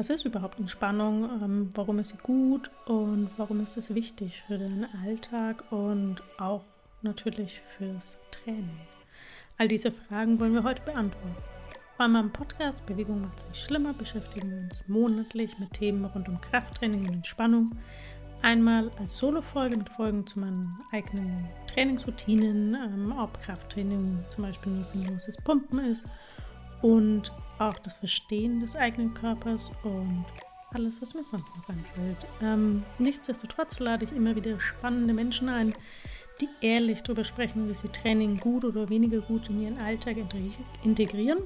Was ist überhaupt Entspannung? Ähm, warum ist sie gut und warum ist es wichtig für den Alltag und auch natürlich fürs Training? All diese Fragen wollen wir heute beantworten. Bei meinem Podcast Bewegung macht es nicht schlimmer beschäftigen wir uns monatlich mit Themen rund um Krafttraining und Entspannung. Einmal als Solo-Folge mit Folgen zu meinen eigenen Trainingsroutinen, ähm, ob Krafttraining zum Beispiel nur sinnloses Pumpen ist und auch das Verstehen des eigenen Körpers und alles, was mir sonst noch einfällt. Ähm, nichtsdestotrotz lade ich immer wieder spannende Menschen ein, die ehrlich darüber sprechen, wie sie Training gut oder weniger gut in ihren Alltag integrieren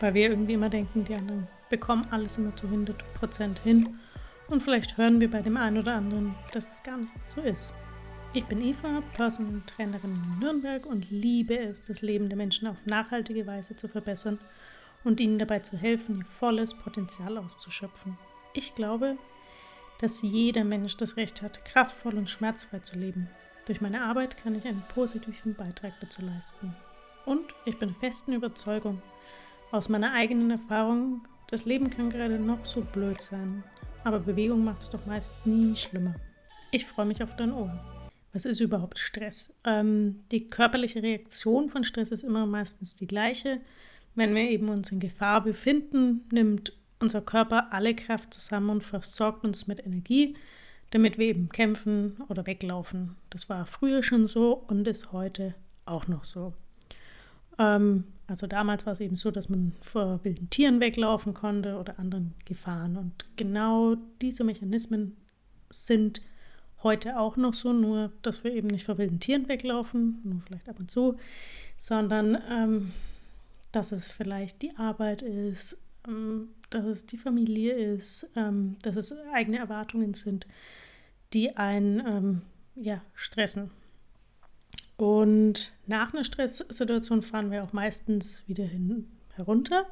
weil wir irgendwie immer denken, die anderen bekommen alles immer zu 100% hin. Und vielleicht hören wir bei dem einen oder anderen, dass es gar nicht so ist. Ich bin Eva, Personal Trainerin in Nürnberg und liebe es, das Leben der Menschen auf nachhaltige Weise zu verbessern und ihnen dabei zu helfen, ihr volles Potenzial auszuschöpfen. Ich glaube, dass jeder Mensch das Recht hat, kraftvoll und schmerzfrei zu leben. Durch meine Arbeit kann ich einen positiven Beitrag dazu leisten. Und ich bin festen Überzeugung, aus meiner eigenen Erfahrung, das Leben kann gerade noch so blöd sein, aber Bewegung macht es doch meist nie schlimmer. Ich freue mich auf dein Ohr. Was ist überhaupt Stress? Ähm, die körperliche Reaktion von Stress ist immer meistens die gleiche. Wenn wir eben uns in Gefahr befinden, nimmt unser Körper alle Kraft zusammen und versorgt uns mit Energie, damit wir eben kämpfen oder weglaufen. Das war früher schon so und ist heute auch noch so. Ähm, also damals war es eben so, dass man vor wilden Tieren weglaufen konnte oder anderen Gefahren. Und genau diese Mechanismen sind heute auch noch so, nur dass wir eben nicht vor wilden Tieren weglaufen, nur vielleicht ab und zu, sondern ähm, dass es vielleicht die Arbeit ist, ähm, dass es die Familie ist, ähm, dass es eigene Erwartungen sind, die einen ähm, ja, stressen. Und nach einer Stresssituation fahren wir auch meistens wieder hin, herunter.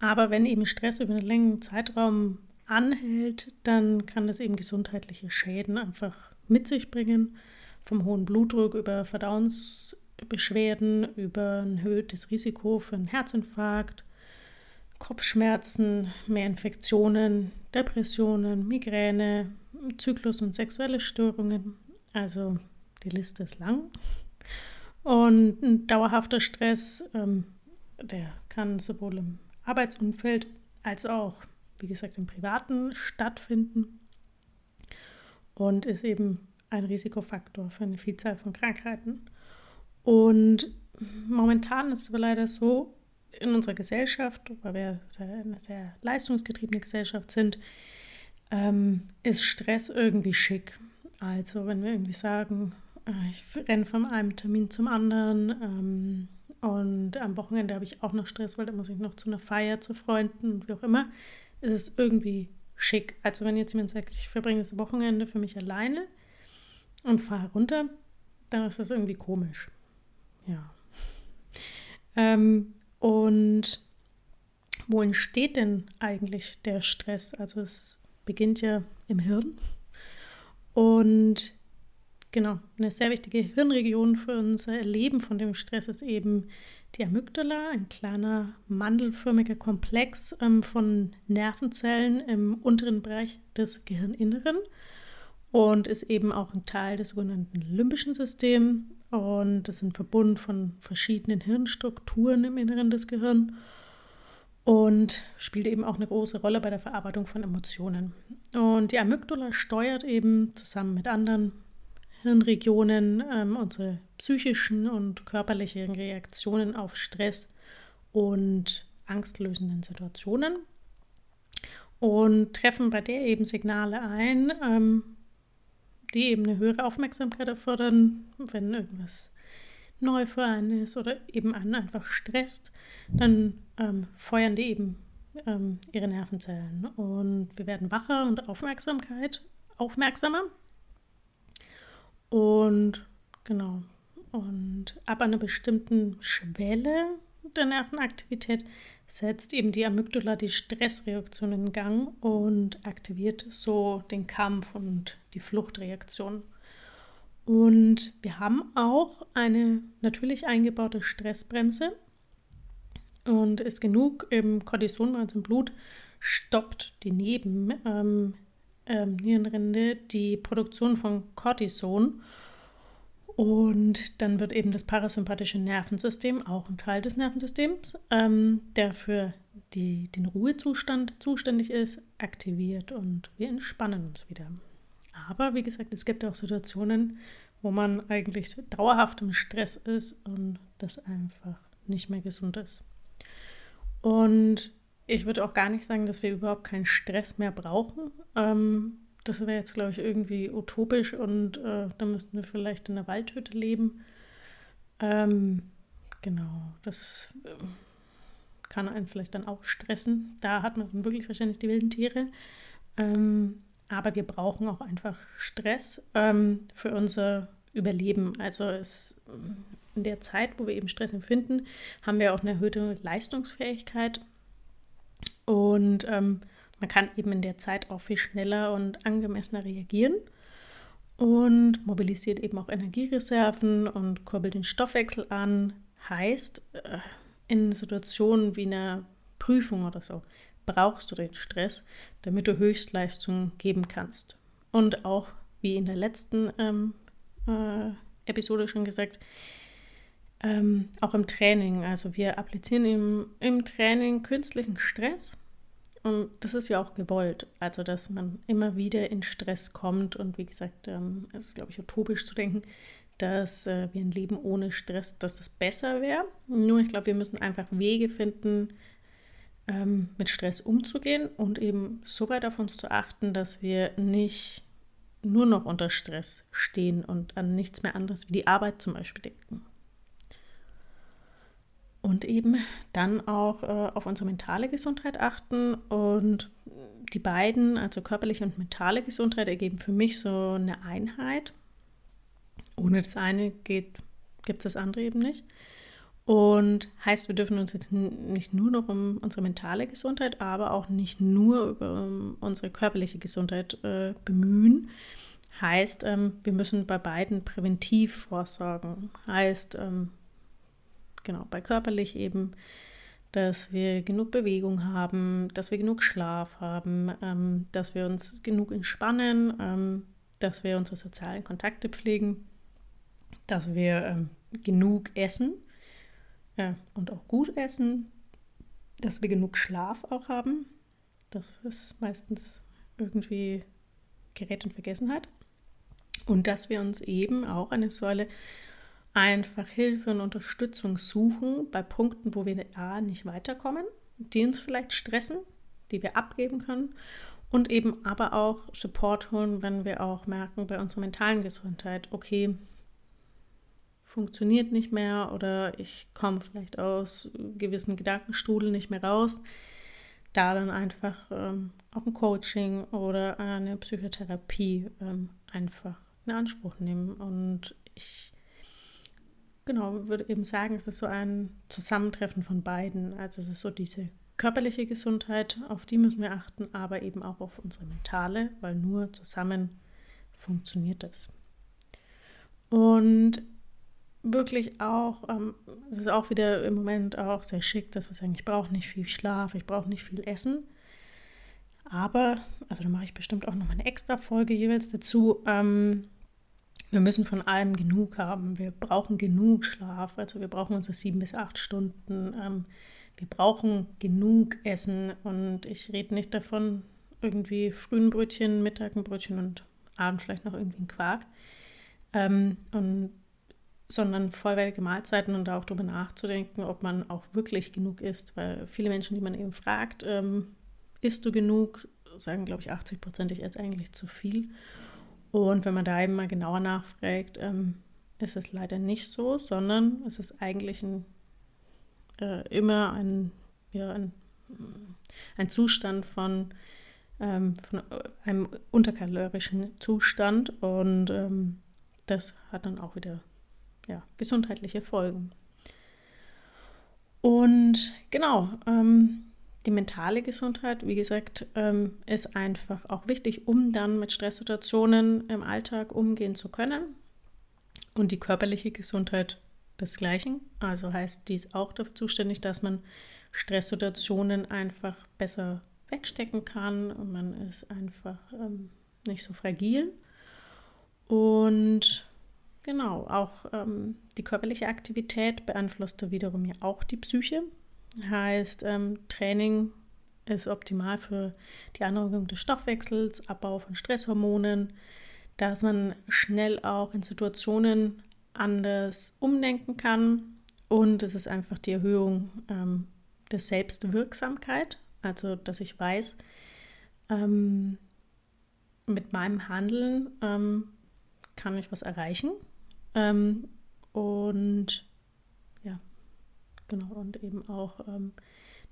Aber wenn eben Stress über einen längeren Zeitraum anhält, dann kann das eben gesundheitliche Schäden einfach mit sich bringen. Vom hohen Blutdruck über Verdauungsbeschwerden, über ein erhöhtes Risiko für einen Herzinfarkt, Kopfschmerzen, mehr Infektionen, Depressionen, Migräne, Zyklus- und sexuelle Störungen. Also die Liste ist lang. Und ein dauerhafter Stress, ähm, der kann sowohl im Arbeitsumfeld als auch, wie gesagt, im Privaten stattfinden und ist eben ein Risikofaktor für eine Vielzahl von Krankheiten. Und momentan ist es aber leider so, in unserer Gesellschaft, weil wir eine sehr leistungsgetriebene Gesellschaft sind, ähm, ist Stress irgendwie schick. Also wenn wir irgendwie sagen, äh, ich renne von einem Termin zum anderen. Ähm, und am Wochenende habe ich auch noch Stress, weil da muss ich noch zu einer Feier zu Freunden und wie auch immer. Es ist irgendwie schick. Also wenn jetzt jemand sagt, ich verbringe das Wochenende für mich alleine und fahre runter, dann ist das irgendwie komisch. Ja. Ähm, und wo entsteht denn eigentlich der Stress? Also es beginnt ja im Hirn. Und Genau, eine sehr wichtige Hirnregion für unser Erleben von dem Stress ist eben die Amygdala, ein kleiner mandelförmiger Komplex ähm, von Nervenzellen im unteren Bereich des Gehirninneren und ist eben auch ein Teil des sogenannten limbischen Systems und das sind verbunden von verschiedenen Hirnstrukturen im Inneren des Gehirns und spielt eben auch eine große Rolle bei der Verarbeitung von Emotionen. Und die Amygdala steuert eben zusammen mit anderen Hirnregionen ähm, unsere psychischen und körperlichen Reaktionen auf Stress und angstlösenden Situationen und treffen bei der eben Signale ein, ähm, die eben eine höhere Aufmerksamkeit erfordern, wenn irgendwas neu für einen ist oder eben einen einfach stresst, dann ähm, feuern die eben ähm, ihre Nervenzellen und wir werden wacher und Aufmerksamkeit aufmerksamer und genau. Und ab einer bestimmten Schwelle der Nervenaktivität setzt eben die Amygdala die Stressreaktion in Gang und aktiviert so den Kampf und die Fluchtreaktion. Und wir haben auch eine natürlich eingebaute Stressbremse. Und ist genug im Cortison uns im Blut, stoppt die Nebennierenrinde ähm, ähm, die Produktion von Cortison und dann wird eben das parasympathische Nervensystem, auch ein Teil des Nervensystems, ähm, der für die, den Ruhezustand zuständig ist, aktiviert und wir entspannen uns wieder. Aber wie gesagt, es gibt auch Situationen, wo man eigentlich dauerhaft im Stress ist und das einfach nicht mehr gesund ist. Und ich würde auch gar nicht sagen, dass wir überhaupt keinen Stress mehr brauchen. Ähm, das wäre jetzt, glaube ich, irgendwie utopisch und äh, da müssten wir vielleicht in der Waldhütte leben. Ähm, genau, das äh, kann einen vielleicht dann auch stressen. Da hat man wirklich wahrscheinlich die wilden Tiere. Ähm, aber wir brauchen auch einfach Stress ähm, für unser Überleben. Also es, in der Zeit, wo wir eben Stress empfinden, haben wir auch eine erhöhte Leistungsfähigkeit. Und ähm, man kann eben in der Zeit auch viel schneller und angemessener reagieren und mobilisiert eben auch Energiereserven und kurbelt den Stoffwechsel an. Heißt, äh, in Situationen wie einer Prüfung oder so brauchst du den Stress, damit du Höchstleistung geben kannst. Und auch, wie in der letzten ähm, äh, Episode schon gesagt, ähm, auch im Training. Also wir applizieren im, im Training künstlichen Stress. Und das ist ja auch gewollt. Also, dass man immer wieder in Stress kommt. Und wie gesagt, ähm, es ist, glaube ich, utopisch zu denken, dass äh, wir ein Leben ohne Stress, dass das besser wäre. Nur ich glaube, wir müssen einfach Wege finden, ähm, mit Stress umzugehen und eben so weit auf uns zu achten, dass wir nicht nur noch unter Stress stehen und an nichts mehr anderes wie die Arbeit zum Beispiel denken. Und eben dann auch äh, auf unsere mentale Gesundheit achten. Und die beiden, also körperliche und mentale Gesundheit, ergeben für mich so eine Einheit. Ohne das eine gibt es das andere eben nicht. Und heißt, wir dürfen uns jetzt nicht nur noch um unsere mentale Gesundheit, aber auch nicht nur über um unsere körperliche Gesundheit äh, bemühen. Heißt, ähm, wir müssen bei beiden präventiv vorsorgen. Heißt, ähm, genau, bei körperlich eben, dass wir genug Bewegung haben, dass wir genug Schlaf haben, ähm, dass wir uns genug entspannen, ähm, dass wir unsere sozialen Kontakte pflegen, dass wir ähm, genug essen ja, und auch gut essen, dass wir genug Schlaf auch haben. Das ist meistens irgendwie gerät in Vergessenheit. Und dass wir uns eben auch eine Säule einfach Hilfe und Unterstützung suchen bei Punkten, wo wir A nicht weiterkommen, die uns vielleicht stressen, die wir abgeben können und eben aber auch Support holen, wenn wir auch merken bei unserer mentalen Gesundheit, okay, funktioniert nicht mehr oder ich komme vielleicht aus gewissen Gedankenstrudel nicht mehr raus, da dann einfach ähm, auch ein Coaching oder eine Psychotherapie ähm, einfach in Anspruch nehmen. Und ich genau würde eben sagen, es ist so ein Zusammentreffen von beiden. Also es ist so diese körperliche Gesundheit, auf die müssen wir achten, aber eben auch auf unsere mentale, weil nur zusammen funktioniert es. Und wirklich auch, ähm, es ist auch wieder im Moment auch sehr schick, dass wir sagen, ich brauche nicht viel Schlaf, ich brauche nicht viel Essen. Aber, also da mache ich bestimmt auch noch eine extra Folge jeweils dazu. Ähm, wir müssen von allem genug haben. Wir brauchen genug Schlaf, also wir brauchen unsere sieben bis acht Stunden. Ähm, wir brauchen genug Essen und ich rede nicht davon, irgendwie frühen Brötchen, Mittag ein Brötchen und Abend vielleicht noch irgendwie ein Quark. Ähm, und sondern vollwertige Mahlzeiten und auch darüber nachzudenken, ob man auch wirklich genug isst. Weil viele Menschen, die man eben fragt, ähm, isst du genug, sagen, glaube ich, 80 Prozent, ich esse eigentlich zu viel. Und wenn man da eben mal genauer nachfragt, ähm, ist es leider nicht so, sondern es ist eigentlich ein, äh, immer ein, ja, ein, ein Zustand von, ähm, von einem unterkalorischen Zustand und ähm, das hat dann auch wieder ja, gesundheitliche Folgen. Und genau, ähm, die mentale Gesundheit, wie gesagt, ähm, ist einfach auch wichtig, um dann mit Stresssituationen im Alltag umgehen zu können. Und die körperliche Gesundheit desgleichen. Also heißt dies auch dafür zuständig, dass man Stresssituationen einfach besser wegstecken kann und man ist einfach ähm, nicht so fragil. Und genau, auch ähm, die körperliche Aktivität beeinflusst wiederum ja auch die Psyche. Heißt, ähm, Training ist optimal für die Anregung des Stoffwechsels, Abbau von Stresshormonen, dass man schnell auch in Situationen anders umdenken kann. Und es ist einfach die Erhöhung ähm, der Selbstwirksamkeit, also dass ich weiß, ähm, mit meinem Handeln ähm, kann ich was erreichen. Ähm, und genau, und eben auch ähm,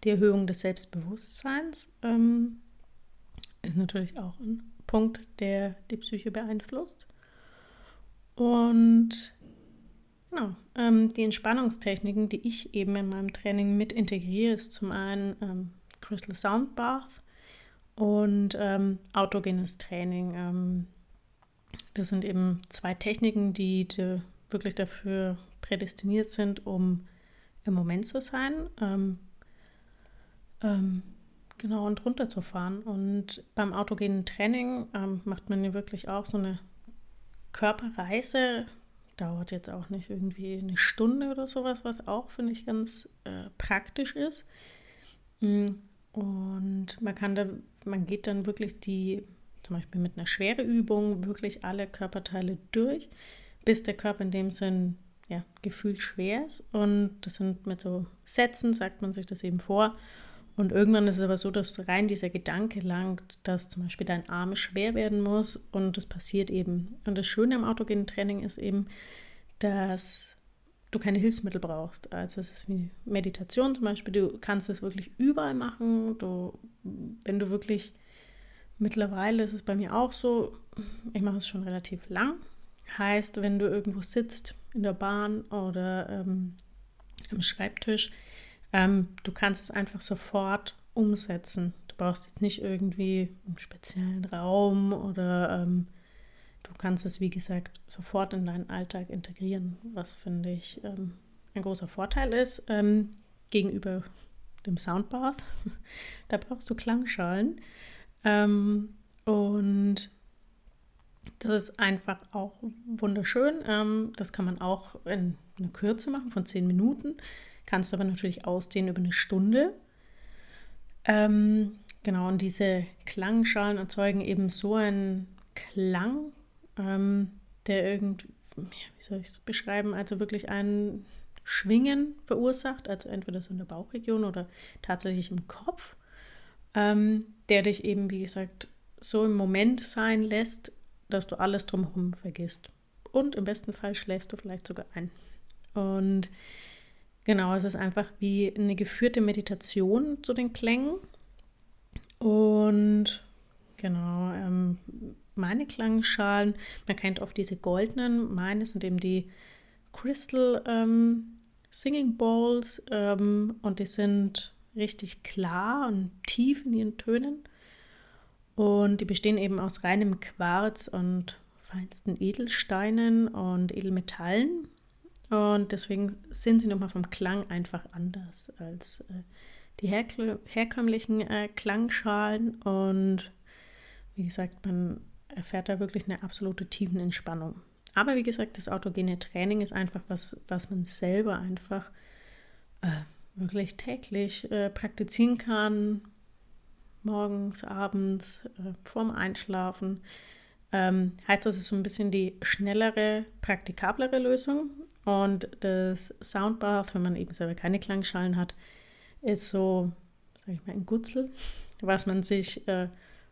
die Erhöhung des Selbstbewusstseins ähm, ist natürlich auch ein Punkt, der die Psyche beeinflusst. Und genau, ähm, die Entspannungstechniken, die ich eben in meinem Training mit integriere, ist zum einen ähm, Crystal Sound Bath und ähm, autogenes Training. Ähm, das sind eben zwei Techniken, die, die, wirklich dafür prädestiniert sind, um im Moment zu sein. Ähm, ähm, genau, und runterzufahren. Und beim autogenen Training ähm, macht man ja wirklich auch so eine Körperreise. Dauert jetzt auch nicht irgendwie eine Stunde oder sowas, was auch, finde ich, ganz äh, praktisch ist. Mm, und man kann da, man geht dann wirklich die, zum Beispiel mit einer Schwereübung, wirklich alle Körperteile durch, bis der Körper in dem Sinn ja, gefühlt schwer ist. Und das sind mit so Sätzen, sagt man sich das eben vor. Und irgendwann ist es aber so, dass rein dieser Gedanke langt, dass zum Beispiel dein Arm schwer werden muss und das passiert eben. Und das Schöne am autogenen Training ist eben, dass du keine Hilfsmittel brauchst. Also es ist wie Meditation zum Beispiel. Du kannst es wirklich überall machen. Du, wenn du wirklich mittlerweile ist es bei mir auch so, ich mache es schon relativ lang. Heißt, wenn du irgendwo sitzt in der Bahn oder ähm, am Schreibtisch, ähm, du kannst es einfach sofort umsetzen. Du brauchst jetzt nicht irgendwie einen speziellen Raum oder ähm, du kannst es, wie gesagt, sofort in deinen Alltag integrieren, was finde ich ähm, ein großer Vorteil ist ähm, gegenüber dem Soundbath. da brauchst du Klangschalen. Ähm, und das ist einfach auch wunderschön. Ähm, das kann man auch in einer Kürze machen von zehn Minuten. Kannst du aber natürlich ausdehnen über eine Stunde. Ähm, genau, und diese Klangschalen erzeugen eben so einen Klang, ähm, der irgendwie, wie soll ich es beschreiben, also wirklich ein Schwingen verursacht, also entweder so in der Bauchregion oder tatsächlich im Kopf, ähm, der dich eben, wie gesagt, so im Moment sein lässt, dass du alles drumherum vergisst. Und im besten Fall schläfst du vielleicht sogar ein. Und Genau, es ist einfach wie eine geführte Meditation zu den Klängen. Und genau, ähm, meine Klangschalen, man kennt oft diese goldenen, meine sind eben die Crystal ähm, Singing Bowls ähm, und die sind richtig klar und tief in ihren Tönen. Und die bestehen eben aus reinem Quarz und feinsten Edelsteinen und Edelmetallen. Und deswegen sind sie nochmal vom Klang einfach anders als äh, die herkömmlichen äh, Klangschalen. Und wie gesagt, man erfährt da wirklich eine absolute Tiefenentspannung. Aber wie gesagt, das autogene Training ist einfach was, was man selber einfach äh, wirklich täglich äh, praktizieren kann. Morgens, abends, äh, vorm Einschlafen. Ähm, heißt, das ist so ein bisschen die schnellere, praktikablere Lösung. Und das Soundbath, wenn man eben selber keine Klangschalen hat, ist so, sag ich mal, ein Gutzel, was man sich äh,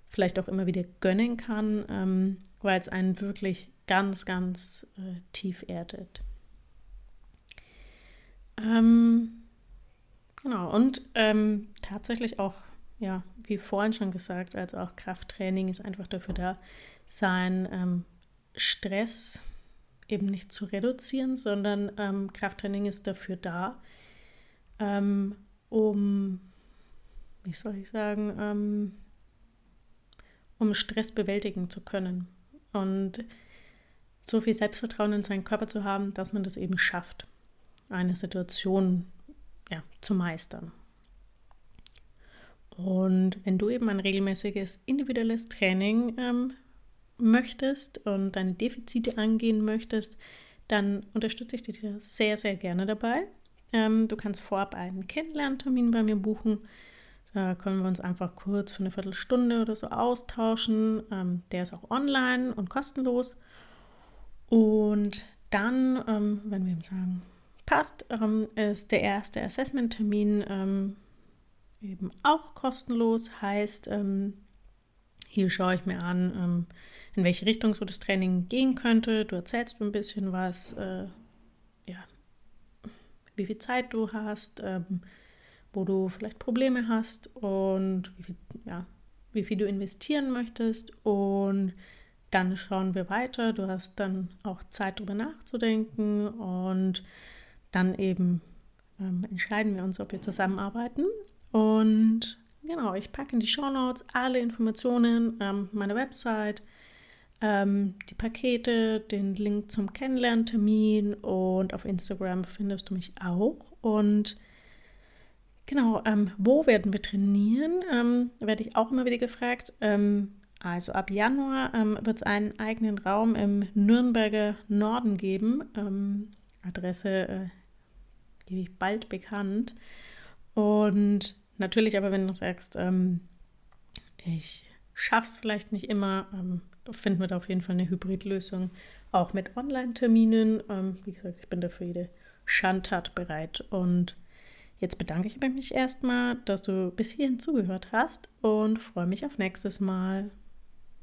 vielleicht auch immer wieder gönnen kann, ähm, weil es einen wirklich ganz, ganz äh, tief erdet. Ähm, genau, und ähm, tatsächlich auch, ja, wie vorhin schon gesagt, also auch Krafttraining ist einfach dafür da, sein ähm, Stress eben nicht zu reduzieren, sondern ähm, Krafttraining ist dafür da, ähm, um, wie soll ich sagen, ähm, um Stress bewältigen zu können und so viel Selbstvertrauen in seinen Körper zu haben, dass man das eben schafft, eine Situation ja, zu meistern. Und wenn du eben ein regelmäßiges individuelles Training ähm, möchtest und deine Defizite angehen möchtest, dann unterstütze ich dich sehr, sehr gerne dabei. Ähm, du kannst vorab einen Kennenlerntermin bei mir buchen. Da können wir uns einfach kurz für eine Viertelstunde oder so austauschen. Ähm, der ist auch online und kostenlos. Und dann, ähm, wenn wir ihm sagen, passt, ähm, ist der erste Assessment-Termin ähm, eben auch kostenlos. Heißt, ähm, hier schaue ich mir an, ähm, in welche Richtung so das Training gehen könnte. Du erzählst mir ein bisschen was, äh, ja, wie viel Zeit du hast, ähm, wo du vielleicht Probleme hast und wie viel, ja, wie viel du investieren möchtest. Und dann schauen wir weiter. Du hast dann auch Zeit, darüber nachzudenken und dann eben ähm, entscheiden wir uns, ob wir zusammenarbeiten. Und genau, ich packe in die Show Notes alle Informationen, ähm, meine Website, ähm, die Pakete, den Link zum Kennenlerntermin und auf Instagram findest du mich auch. Und genau, ähm, wo werden wir trainieren? Ähm, werde ich auch immer wieder gefragt. Ähm, also ab Januar ähm, wird es einen eigenen Raum im Nürnberger Norden geben. Adresse äh, gebe ich bald bekannt. Und natürlich aber, wenn du sagst, ähm, ich es vielleicht nicht immer, ähm, finden wir da auf jeden Fall eine Hybridlösung, auch mit Online-Terminen. Ähm, wie gesagt, ich bin dafür jede Schandtat bereit. Und jetzt bedanke ich mich erstmal, dass du bis hierhin zugehört hast und freue mich auf nächstes Mal.